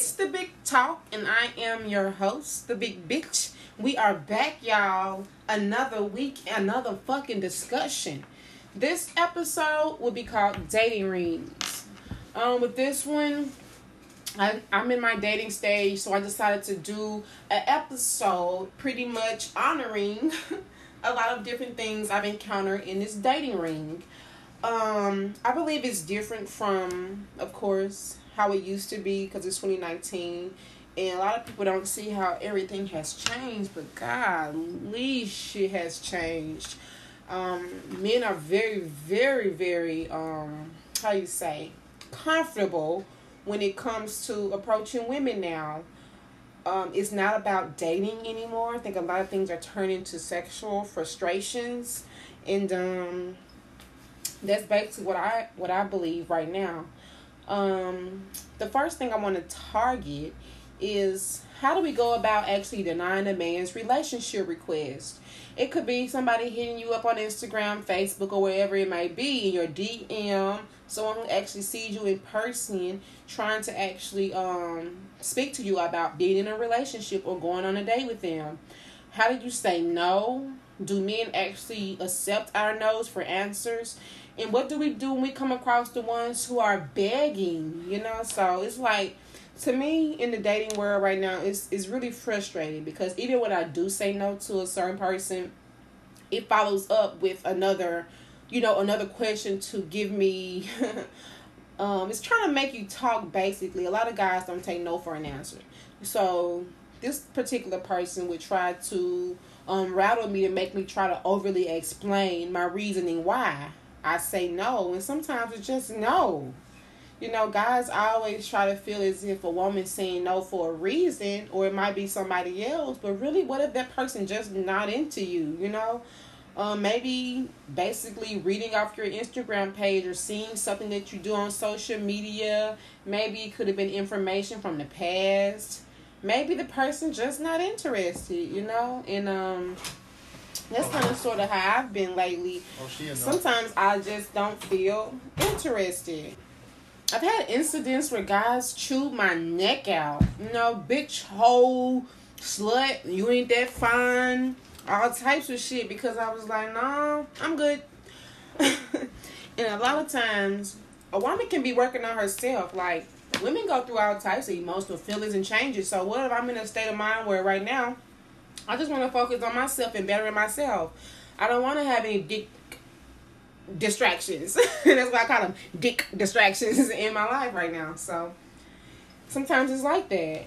It's the Big Talk, and I am your host, the Big Bitch. We are back, y'all. Another week, another fucking discussion. This episode will be called Dating Rings. Um, with this one, I, I'm in my dating stage, so I decided to do an episode pretty much honoring a lot of different things I've encountered in this dating ring. Um, I believe it's different from, of course, how it used to be because it's 2019, and a lot of people don't see how everything has changed. But golly, shit has changed. Um, men are very, very, very um, how you say comfortable when it comes to approaching women now. Um, it's not about dating anymore. I think a lot of things are turning to sexual frustrations, and um, that's basically what I what I believe right now. Um, the first thing I want to target is how do we go about actually denying a man's relationship request? It could be somebody hitting you up on Instagram, Facebook, or wherever it may be in your DM someone who actually sees you in person trying to actually um speak to you about being in a relationship or going on a date with them. How did you say no? Do men actually accept our no's for answers and what do we do when we come across the ones who are begging you know so it's like to me in the dating world right now it's, it's really frustrating because even when i do say no to a certain person it follows up with another you know, another question to give me. um, it's trying to make you talk basically. A lot of guys don't take no for an answer. So this particular person would try to um, me to make me try to overly explain my reasoning why I say no. And sometimes it's just no. You know, guys always try to feel as if a woman's saying no for a reason or it might be somebody else. But really, what if that person just not into you, you know? um, maybe basically reading off your Instagram page or seeing something that you do on social media. Maybe it could have been information from the past. Maybe the person just not interested, you know? And um that's kind of sort of how I've been lately. Oh, Sometimes I just don't feel interested. I've had incidents where guys chewed my neck out. You know, bitch, hole, slut, you ain't that fine all types of shit because I was like, no, I'm good. and a lot of times, a woman can be working on herself. Like, women go through all types of emotional feelings and changes. So, what if I'm in a state of mind where right now, I just want to focus on myself and bettering myself? I don't want to have any dick distractions. That's why I call them dick distractions in my life right now. So, sometimes it's like that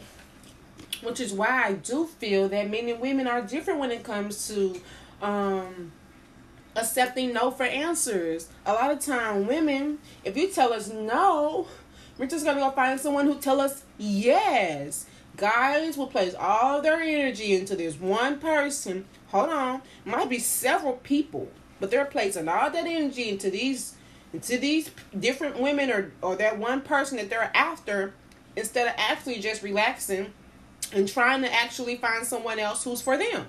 which is why I do feel that men and women are different when it comes to um, accepting no for answers. A lot of time, women, if you tell us no, we're just gonna go find someone who tell us yes. Guys will place all their energy into this one person. Hold on, might be several people, but they're placing all that energy into these into these different women or or that one person that they're after instead of actually just relaxing and trying to actually find someone else who's for them.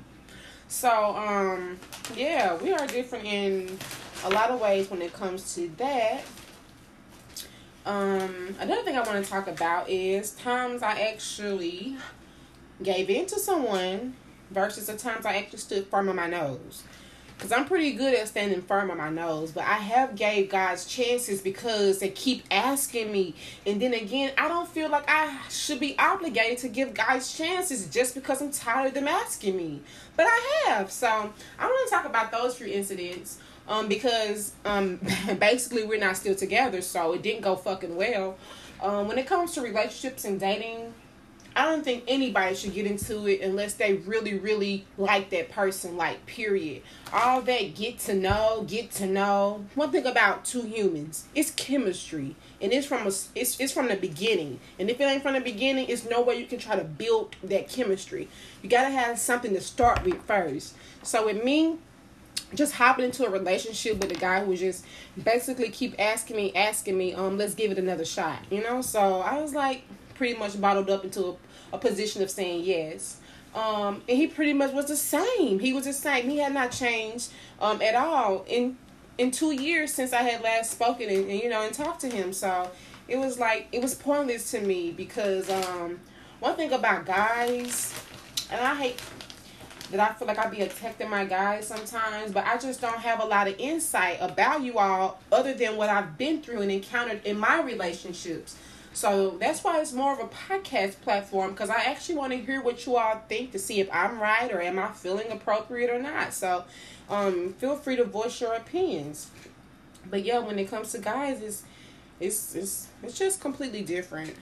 So, um, yeah, we are different in a lot of ways when it comes to that. Um, another thing I want to talk about is times I actually gave in to someone versus the times I actually stood firm on my nose because I'm pretty good at standing firm on my nose. But I have gave guys chances because they keep asking me, and then again, I don't feel like I should be obligated to give guys chances just because I'm tired of them asking me. But I have, so I want to talk about those few incidents. Um, because um, basically we're not still together, so it didn't go fucking well. Um, when it comes to relationships and dating, I don't think anybody should get into it unless they really, really like that person, like, period. All that get to know, get to know. One thing about two humans, it's chemistry. And it's from a, it's, it's from the beginning. And if it ain't from the beginning, it's no way you can try to build that chemistry. You gotta have something to start with first. So with me, just hopping into a relationship with a guy who just basically keep asking me, asking me, um, let's give it another shot, you know? So I was like, pretty much bottled up into a, a position of saying yes. Um, and he pretty much was the same. He was the same. He had not changed um, at all in in two years since I had last spoken and, and you know and talked to him. So it was like it was pointless to me because um, one thing about guys, and I hate that I feel like I be attacking my guys sometimes, but I just don't have a lot of insight about you all other than what I've been through and encountered in my relationships. So that's why it's more of a podcast platform because I actually want to hear what you all think to see if I'm right or am I feeling appropriate or not. So um, feel free to voice your opinions. But yeah, when it comes to guys, it's it's it's it's just completely different.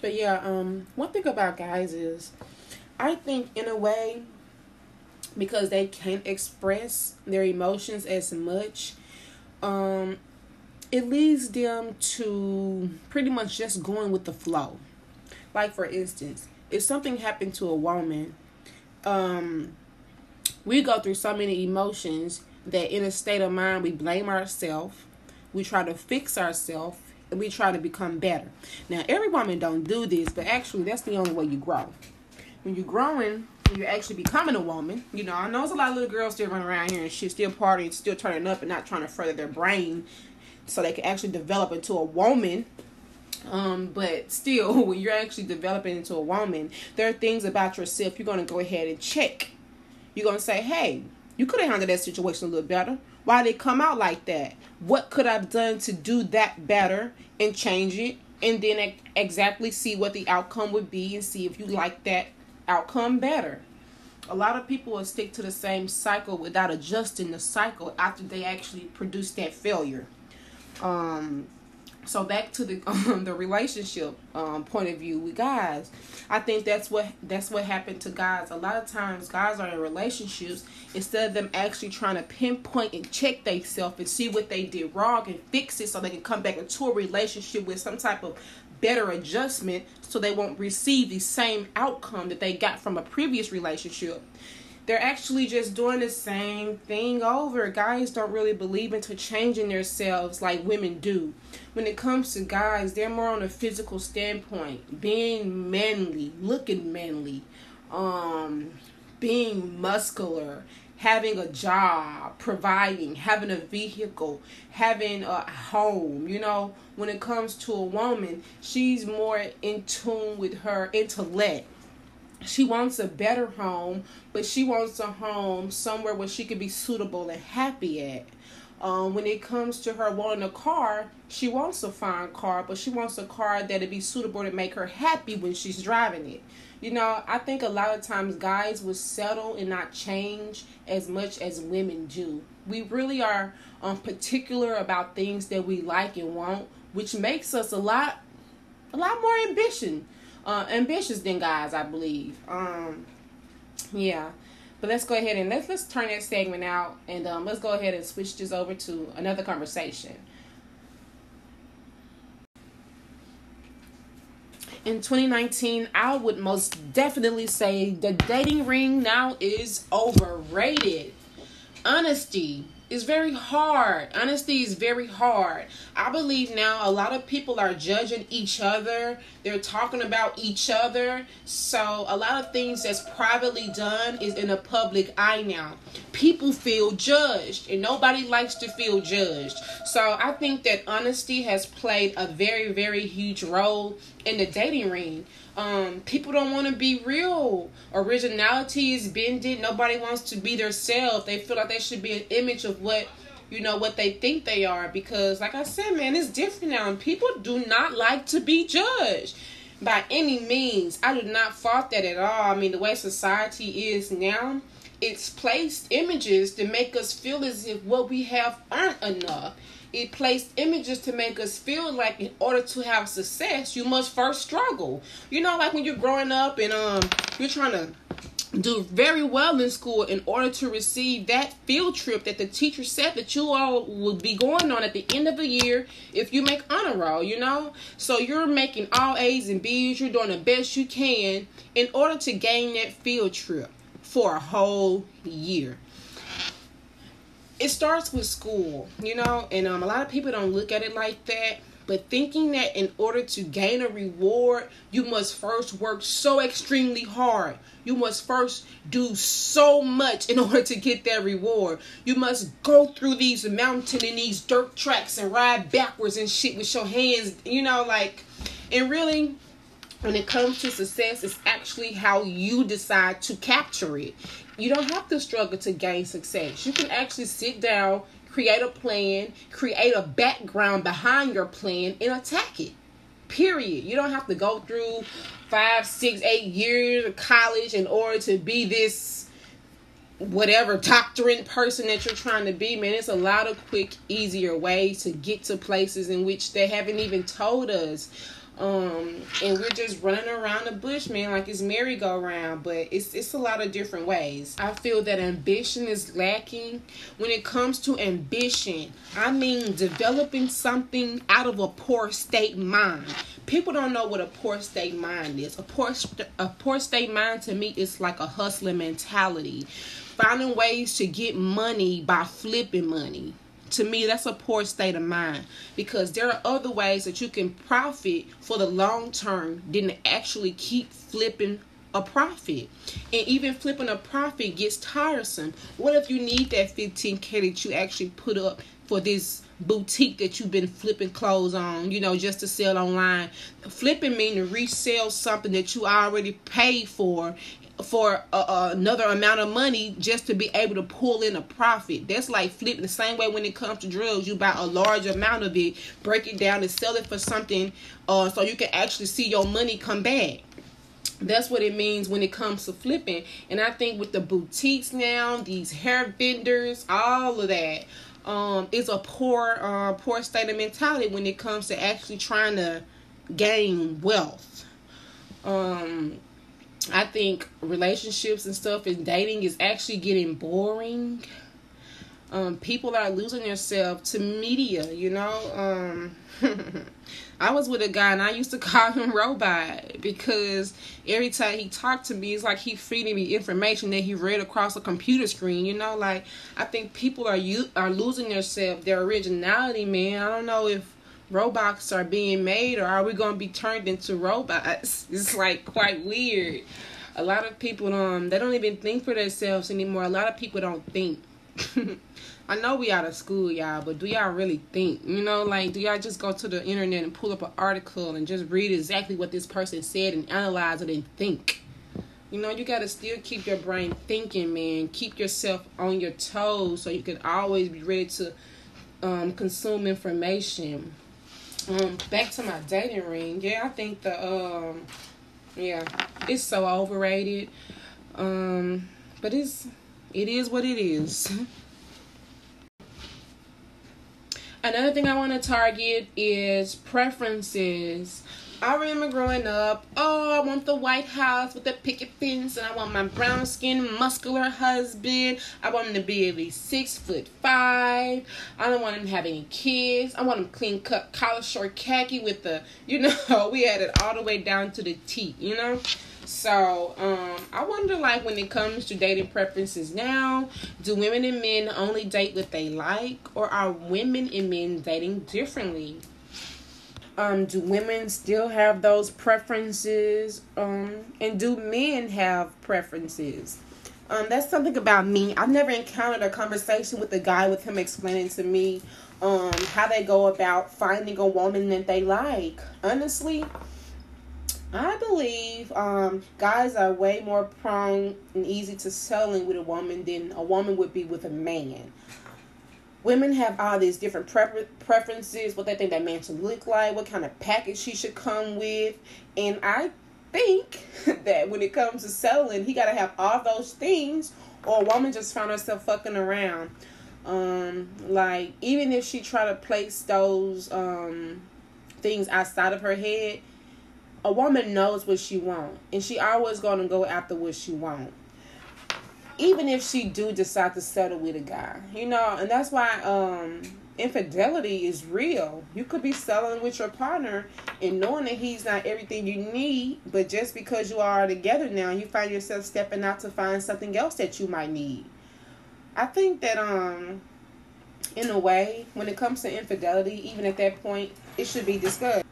But yeah, um, one thing about guys is, I think in a way, because they can't express their emotions as much, um, it leads them to pretty much just going with the flow. Like for instance, if something happened to a woman, um, we go through so many emotions that in a state of mind we blame ourselves, we try to fix ourselves, and we try to become better. Now every woman don't do this, but actually that's the only way you grow. When you're growing, when you're actually becoming a woman. You know, I know there's a lot of little girls still running around here and shit, still partying, still turning up and not trying to further their brain so they can actually develop into a woman. Um, but still, when you're actually developing into a woman, there are things about yourself you're going to go ahead and check. You're going to say, hey, you could have handled that situation a little better. Why did it come out like that? What could I've done to do that better and change it? And then exactly see what the outcome would be and see if you like that outcome better. A lot of people will stick to the same cycle without adjusting the cycle after they actually produce that failure. Um, so back to the um, the relationship um, point of view with guys, I think that's what that's what happened to guys. A lot of times, guys are in relationships instead of them actually trying to pinpoint and check themselves and see what they did wrong and fix it, so they can come back into a relationship with some type of better adjustment, so they won't receive the same outcome that they got from a previous relationship they're actually just doing the same thing over. Guys don't really believe into changing themselves like women do. When it comes to guys, they're more on a physical standpoint, being manly, looking manly, um, being muscular, having a job, providing, having a vehicle, having a home. You know, when it comes to a woman, she's more in tune with her intellect she wants a better home, but she wants a home somewhere where she could be suitable and happy at. Um, when it comes to her wanting a car, she wants a fine car, but she wants a car that'll be suitable to make her happy when she's driving it. You know, I think a lot of times guys will settle and not change as much as women do. We really are um, particular about things that we like and want, which makes us a lot, a lot more ambition uh, ambitious than guys, I believe. Um, yeah. But let's go ahead and let's let's turn that segment out and um, let's go ahead and switch this over to another conversation. In 2019, I would most definitely say the dating ring now is overrated. Honesty it's very hard. Honesty is very hard. I believe now a lot of people are judging each other. They're talking about each other. So a lot of things that's privately done is in a public eye now. People feel judged and nobody likes to feel judged. So I think that honesty has played a very, very huge role in the dating ring. Um, people don't want to be real. Originality is bended. Nobody wants to be their self. They feel like they should be an image of what you know what they think they are because like I said, man, it's different now and people do not like to be judged by any means. I do not fault that at all. I mean the way society is now, it's placed images to make us feel as if what we have aren't enough it placed images to make us feel like in order to have success you must first struggle you know like when you're growing up and um you're trying to do very well in school in order to receive that field trip that the teacher said that you all would be going on at the end of the year if you make honor roll, you know? So you're making all A's and B's, you're doing the best you can in order to gain that field trip for a whole year it starts with school, you know, and um, a lot of people don't look at it like that. But thinking that in order to gain a reward, you must first work so extremely hard. You must first do so much in order to get that reward. You must go through these mountain and these dirt tracks and ride backwards and shit with your hands, you know, like, and really, when it comes to success, it's actually how you decide to capture it. You don't have to struggle to gain success. You can actually sit down, create a plan, create a background behind your plan, and attack it. Period. You don't have to go through five, six, eight years of college in order to be this whatever doctorate person that you're trying to be, man. It's a lot of quick, easier ways to get to places in which they haven't even told us. Um, and we're just running around the bush, man, like it's merry-go-round. But it's it's a lot of different ways. I feel that ambition is lacking when it comes to ambition. I mean, developing something out of a poor state mind. People don't know what a poor state mind is. A poor a poor state mind to me is like a hustling mentality, finding ways to get money by flipping money to me that's a poor state of mind. Because there are other ways that you can profit for the long term than actually keep flipping a profit. And even flipping a profit gets tiresome. What if you need that 15k that you actually put up for this boutique that you've been flipping clothes on you know just to sell online? Flipping mean to resell something that you already paid for for a, a, another amount of money just to be able to pull in a profit. That's like flipping the same way when it comes to drugs. You buy a large amount of it, break it down, and sell it for something, uh, so you can actually see your money come back. That's what it means when it comes to flipping. And I think with the boutiques now, these hair vendors, all of that, um, is a poor, uh, poor state of mentality when it comes to actually trying to gain wealth. Um, I think relationships and stuff and dating is actually getting boring. Um, people are losing themselves to media, you know. Um, I was with a guy and I used to call him robot because every time he talked to me, it's like he feeding me information that he read across a computer screen. You know, like I think people are you are losing themselves, their originality, man. I don't know if robots are being made or are we going to be turned into robots it's like quite weird a lot of people um they don't even think for themselves anymore a lot of people don't think I know we out of school, y'all, but do y'all really think? You know, like, do y'all just go to the internet and pull up an article and just read exactly what this person said and analyze it and think? You know, you got to still keep your brain thinking, man. Keep yourself on your toes so you can always be ready to um, consume information. Um, back to my dating ring. Yeah, I think the um, yeah, it's so overrated. Um, but it's it is what it is. Another thing I want to target is preferences. I remember growing up, oh, I want the White House with the picket fence, and I want my brown skinned, muscular husband. I want him to be at least six foot five. I don't want him to have any kids. I want him clean cut, collar short khaki with the, you know, we had it all the way down to the teeth, you know? So, um, I wonder, like, when it comes to dating preferences now, do women and men only date what they like, or are women and men dating differently? Um, do women still have those preferences? Um, and do men have preferences? Um, that's something about me. I've never encountered a conversation with a guy with him explaining to me um how they go about finding a woman that they like. Honestly, I believe um guys are way more prone and easy to selling with a woman than a woman would be with a man women have all these different prefer- preferences, what they think that man should look like, what kind of package she should come with, and I think that when it comes to selling, he got to have all those things, or a woman just found herself fucking around. Um, like even if she try to place those um things outside of her head, a woman knows what she want, and she always gonna go after what she want even if she do decide to settle with a guy, you know, and that's why um infidelity is real. You could be selling with your partner and knowing that he's not everything you need, but just because you are together now, you find yourself stepping out to find something else that you might need. I think that um in a way, when it comes to infidelity, even at that point, it should be discussed.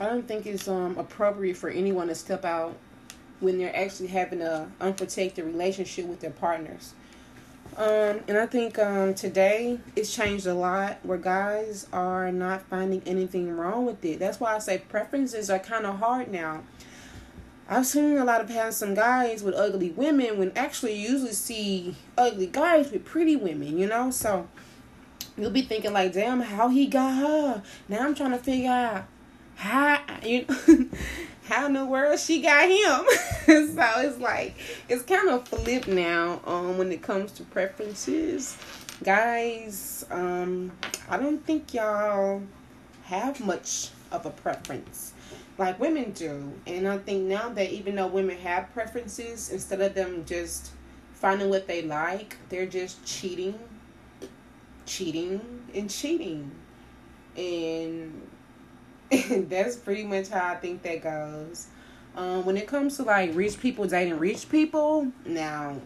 I don't think it's um appropriate for anyone to step out when they're actually having a unprotected relationship with their partners. Um, and I think um, today it's changed a lot where guys are not finding anything wrong with it. That's why I say preferences are kind of hard now. I've seen a lot of handsome guys with ugly women when actually you usually see ugly guys with pretty women, you know? So you'll be thinking like, damn, how he got her. Now I'm trying to figure out how you how in the world she got him. so it's like it's kind of flipped now um when it comes to preferences. Guys, um I don't think y'all have much of a preference like women do. And I think now that even though women have preferences, instead of them just finding what they like, they're just cheating, cheating, and cheating. And that's pretty much how I think that goes. Um, when it comes to like rich people dating rich people, now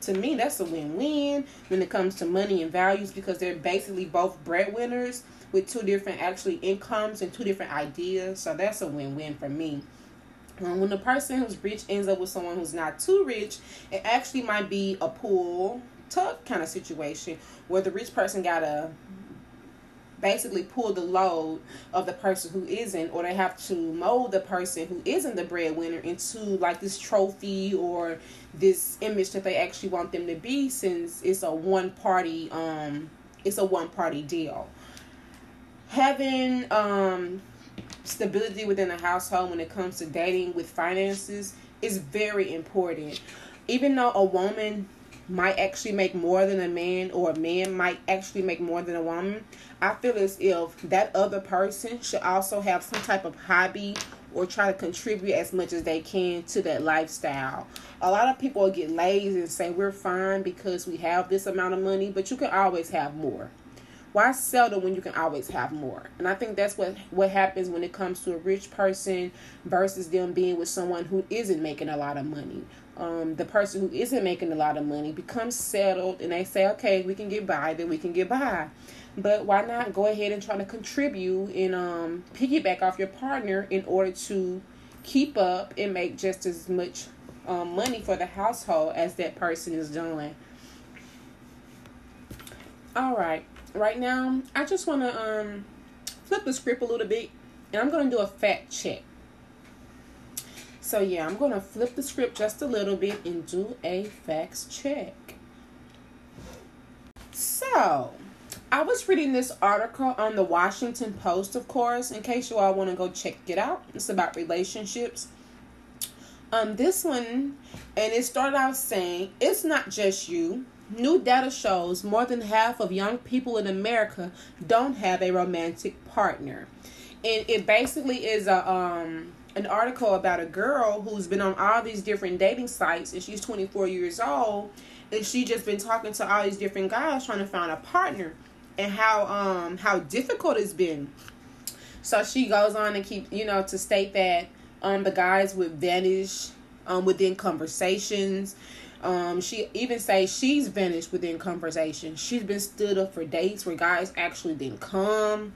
to me that's a win-win when it comes to money and values because they're basically both breadwinners with two different actually incomes and two different ideas. So that's a win-win for me. Um, when the person who's rich ends up with someone who's not too rich, it actually might be a pull tuck kind of situation where the rich person gotta basically pull the load of the person who isn't, or they have to mold the person who isn't the breadwinner into like this trophy or this image that they actually want them to be, since it's a one party um it's a one party deal. Having um stability within the household when it comes to dating with finances is very important. Even though a woman might actually make more than a man or a man might actually make more than a woman, I feel as if that other person should also have some type of hobby or try to contribute as much as they can to that lifestyle. A lot of people get lazy and say we're fine because we have this amount of money, but you can always have more. Why settle when you can always have more? And I think that's what what happens when it comes to a rich person versus them being with someone who isn't making a lot of money um, the person who isn't making a lot of money becomes settled and they say, okay, we can get by, then we can get by. But why not go ahead and try to contribute and um, piggyback off your partner in order to keep up and make just as much um, money for the household as that person is doing? All right, right now, I just want to um, flip the script a little bit and I'm going to do a fact check. So yeah, I'm going to flip the script just a little bit and do a facts check. So, I was reading this article on the Washington Post, of course, in case you all want to go check it out. It's about relationships. Um, this one, and it started out saying, it's not just you. New data shows more than half of young people in America don't have a romantic partner. And it basically is a um an article about a girl who's been on all these different dating sites and she's 24 years old and she just been talking to all these different guys trying to find a partner and how um how difficult it's been. So she goes on and keep you know to state that um the guys would vanish um within conversations. Um she even say she's vanished within conversation she's been stood up for dates where guys actually didn't come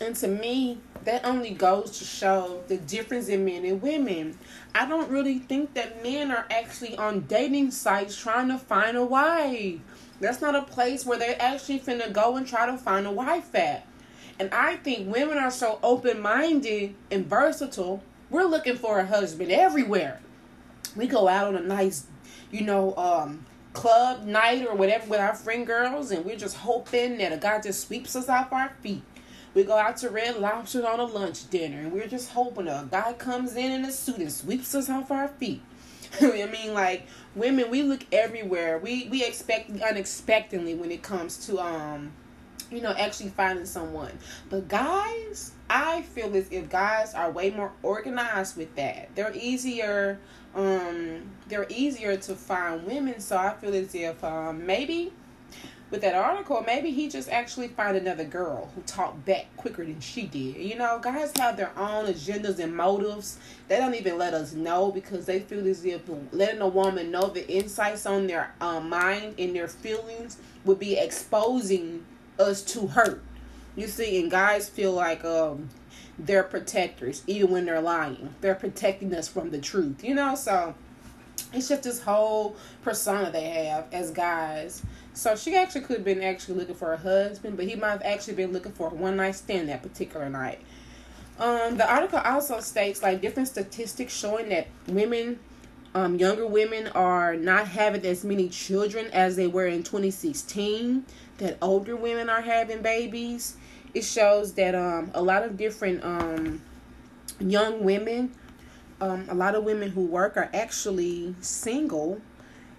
and to me, that only goes to show the difference in men and women. I don't really think that men are actually on dating sites trying to find a wife. That's not a place where they're actually finna go and try to find a wife at. And I think women are so open minded and versatile. We're looking for a husband everywhere. We go out on a nice, you know, um, club night or whatever with our friend girls, and we're just hoping that a guy just sweeps us off our feet. We go out to Red Lobster on a lunch dinner, and we're just hoping a guy comes in in a suit and sweeps us off our feet. I mean, like women, we look everywhere. We we expect unexpectedly when it comes to um, you know, actually finding someone. But guys, I feel as if guys are way more organized with that. They're easier. Um, they're easier to find women. So I feel as if um, maybe with that article, maybe he just actually find another girl who talked back quicker than she did. You know, guys have their own agendas and motives. They don't even let us know because they feel as if letting a woman know the insights on their um, mind and their feelings would be exposing us to hurt. You see, and guys feel like um they're protectors even when they're lying. They're protecting us from the truth, you know? So it's just this whole persona they have as guys. So she actually could have been actually looking for a husband, but he might have actually been looking for a one night stand that particular night. Um, the article also states like different statistics showing that women, um, younger women are not having as many children as they were in 2016. That older women are having babies. It shows that um, a lot of different um, young women, um, a lot of women who work are actually single.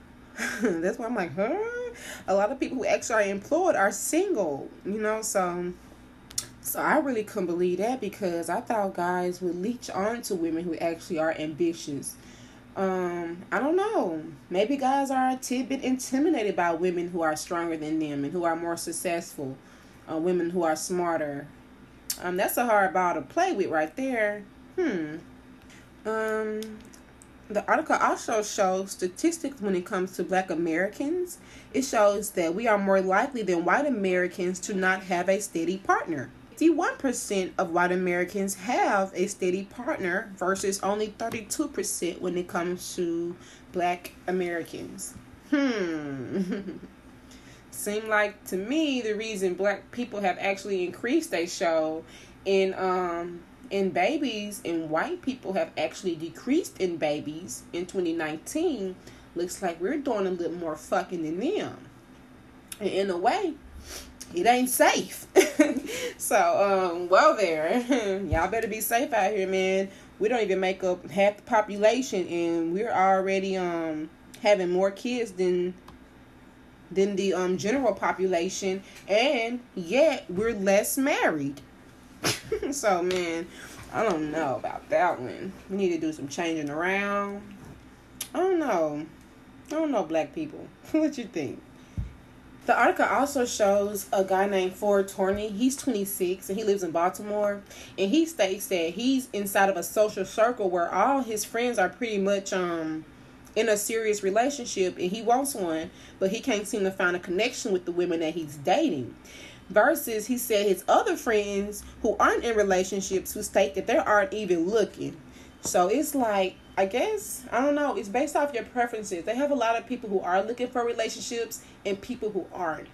That's why I'm like, huh? A lot of people who actually are employed are single, you know, so so I really couldn't believe that because I thought guys would leech on to women who actually are ambitious. Um, I don't know. Maybe guys are a tidbit intimidated by women who are stronger than them and who are more successful. Uh, women who are smarter. Um, that's a hard ball to play with right there. Hmm. Um, the article also shows statistics when it comes to black Americans. It shows that we are more likely than white Americans to not have a steady partner. 51% of white Americans have a steady partner versus only 32% when it comes to black Americans. Hmm. Seem like to me the reason black people have actually increased their show in um in babies and white people have actually decreased in babies in 2019 looks like we're doing a little more fucking than them. And in a way, it ain't safe. so, um, well, there, y'all better be safe out here, man. We don't even make up half the population, and we're already um having more kids than than the um general population, and yet we're less married. so, man, I don't know about that one. We need to do some changing around. I don't know. I don't know, black people. what you think? The article also shows a guy named Ford Torney. He's 26 and he lives in Baltimore. And he states that he's inside of a social circle where all his friends are pretty much um in a serious relationship and he wants one, but he can't seem to find a connection with the women that he's dating. Versus, he said his other friends who aren't in relationships who state that they aren't even looking. So it's like I guess I don't know. It's based off your preferences. They have a lot of people who are looking for relationships and people who aren't.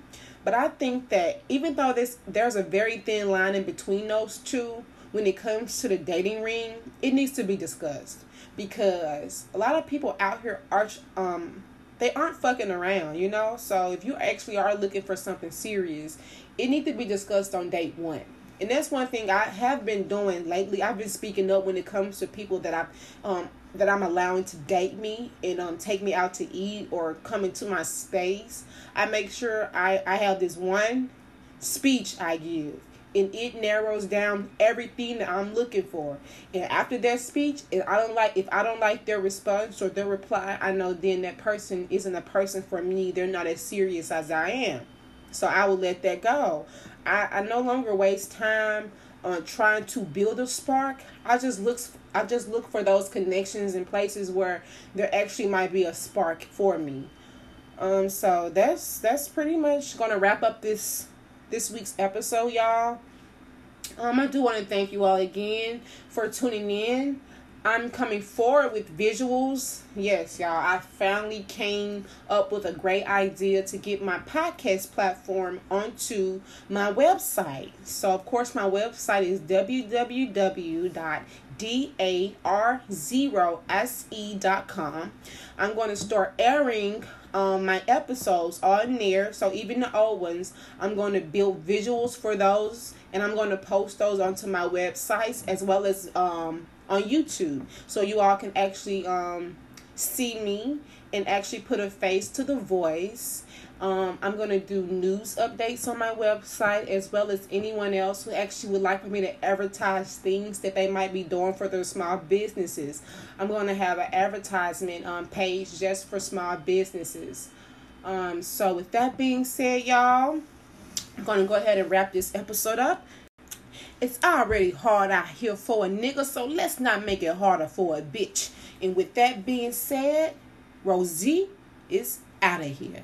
But I think that even though this there's a very thin line in between those two when it comes to the dating ring, it needs to be discussed because a lot of people out here are um they aren't fucking around, you know? So if you actually are looking for something serious, it needs to be discussed on date 1 and that's one thing I have been doing lately. I've been speaking up when it comes to people that I um that I'm allowing to date me and um take me out to eat or come into my space. I make sure I I have this one speech I give and it narrows down everything that I'm looking for. And after that speech, if I don't like if I don't like their response or their reply, I know then that person isn't a person for me. They're not as serious as I am. So I will let that go. I, I no longer waste time on trying to build a spark. I just look I just look for those connections in places where there actually might be a spark for me. Um so that's that's pretty much gonna wrap up this this week's episode, y'all. Um I do want to thank you all again for tuning in. I'm coming forward with visuals. Yes, y'all, I finally came up with a great idea to get my podcast platform onto my website. So, of course, my website is www.dar0se.com. I'm going to start airing um, my episodes on there. So, even the old ones, I'm going to build visuals for those and I'm going to post those onto my websites as well as um, on YouTube. So you all can actually um, see me and actually put a face to the voice. Um, I'm going to do news updates on my website as well as anyone else who actually would like for me to advertise things that they might be doing for their small businesses. I'm going to have an advertisement um, page just for small businesses. Um, so, with that being said, y'all, I'm going to go ahead and wrap this episode up. It's already hard out here for a nigga, so let's not make it harder for a bitch. And with that being said, Rosie is out of here.